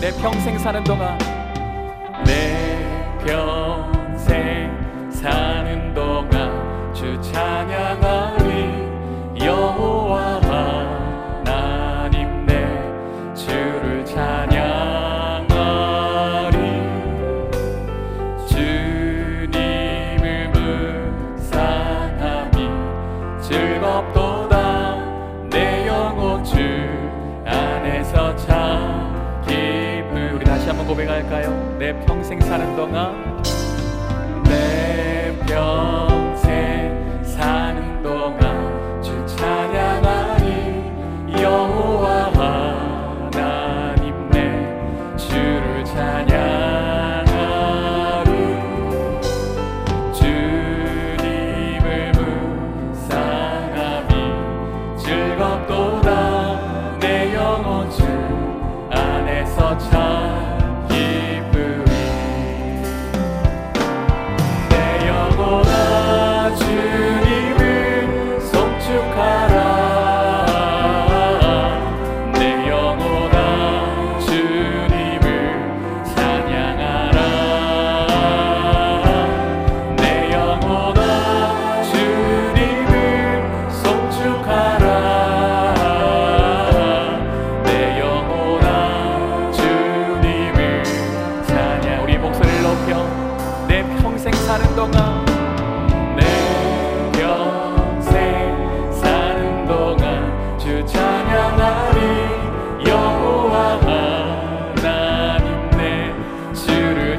내 평생 사는 동안 내 평생 사는 동안 주 찬양. 고백할까요? 내 평생 사는 동안 내 평.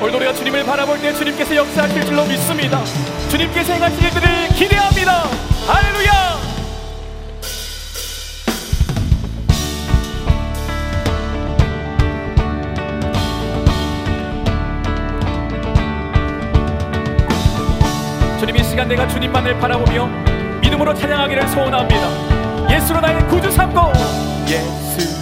오늘도 우리가 주님을 바라볼 때 주님께서 역사하실 줄로 믿습니다. 주님께서 행하실 일들을 기대합니다. 할렐루야! 주님 이 시간 내가 주님만을 바라보며 믿음으로 찬양하기를 소원합니다. 예수로 나의 구주 삼고 예수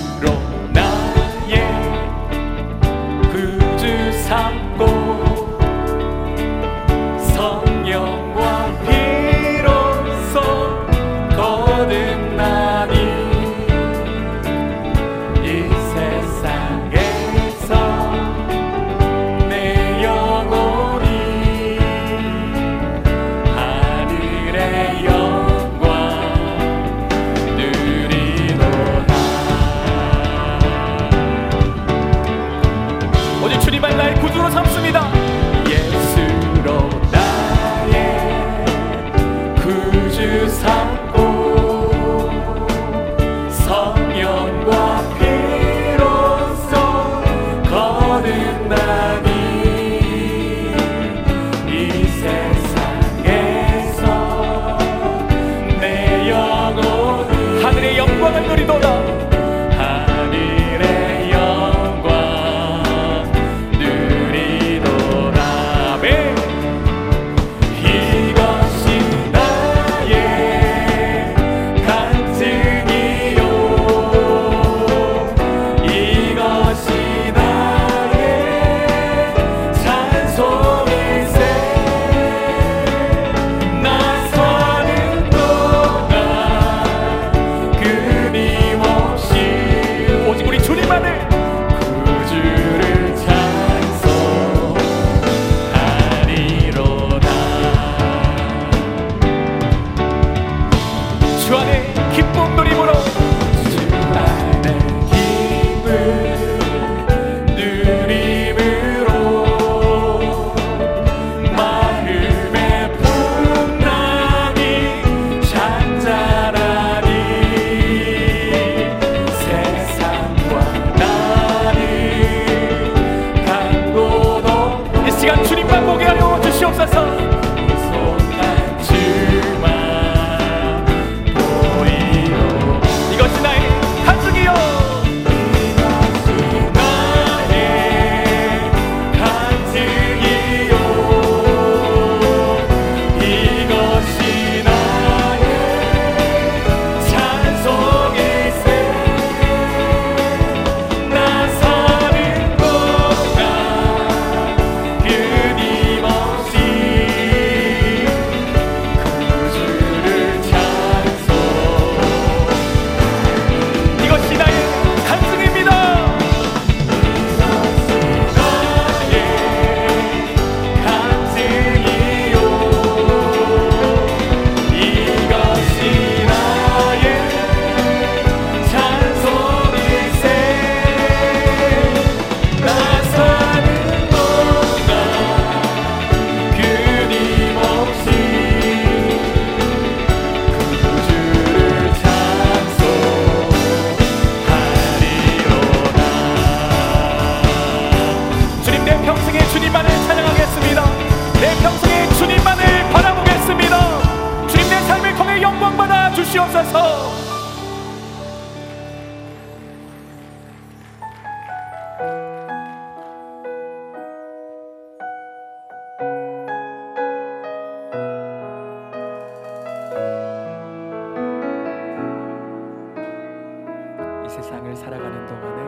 살아가는 동안에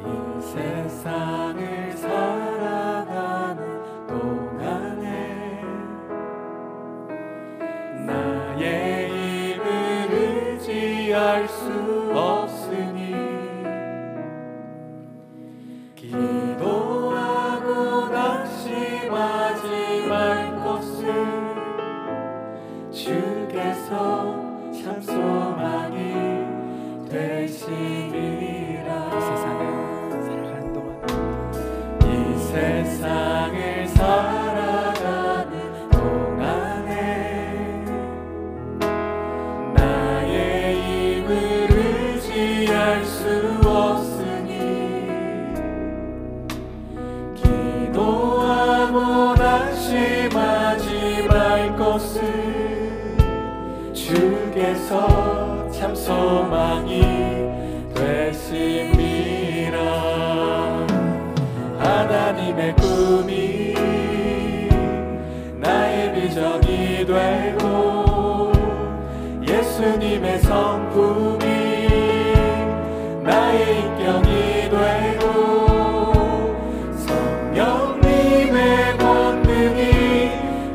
이 세상 피할 수 없으니 기도하고 낙심하지 말 것을 주께서 참 소망이 되십니다. 하나님의 꿈이 나의 비전이 되고 예수님의 성품이 나의 인격이 되고 성령님의 권능이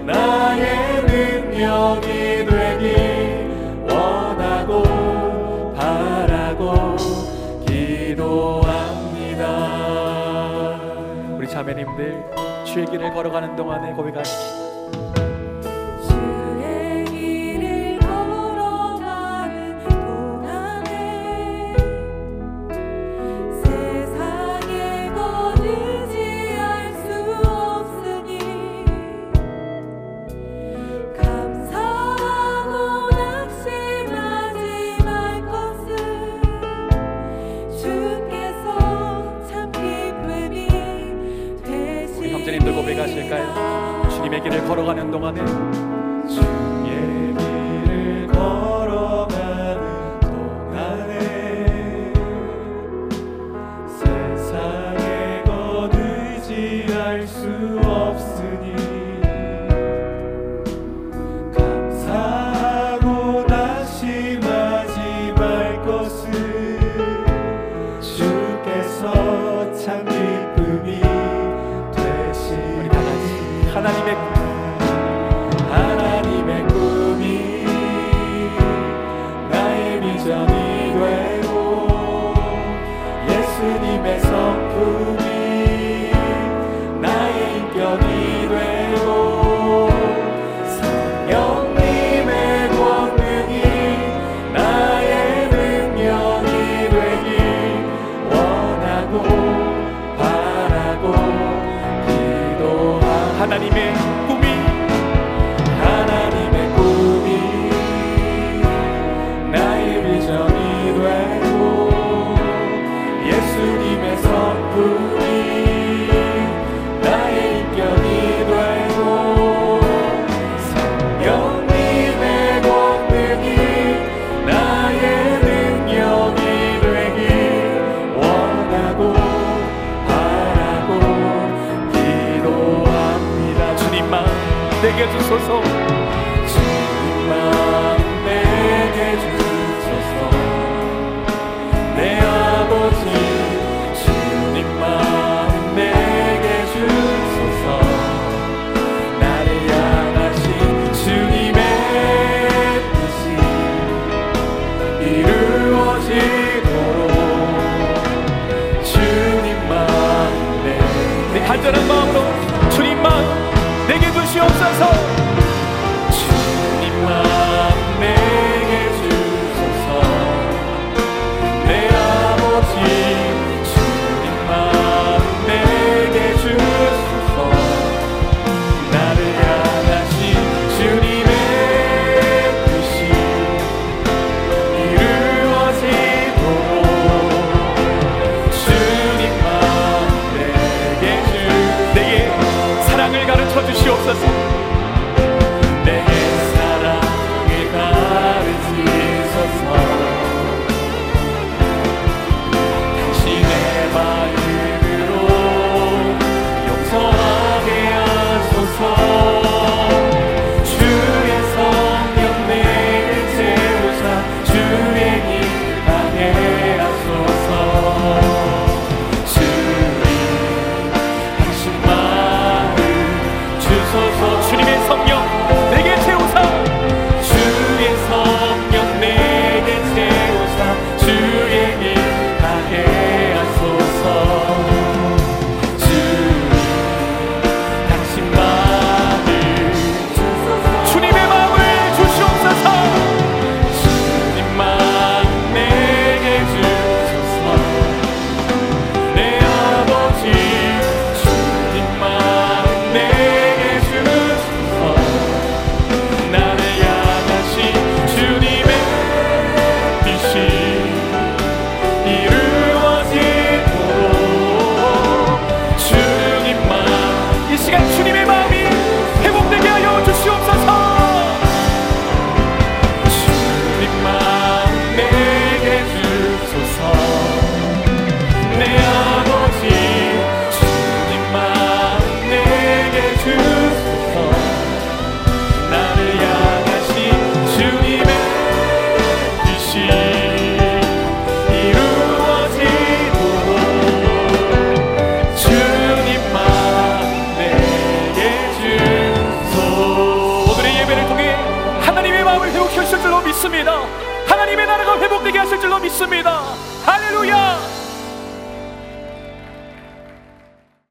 나의 능력이 되길 원하고 바라고 기도합니다. 자매님들 주의 길을 걸어가는 동안에 고백하시기 간절히 들고 배가실까요? 주님의 길을 걸어가는 동안에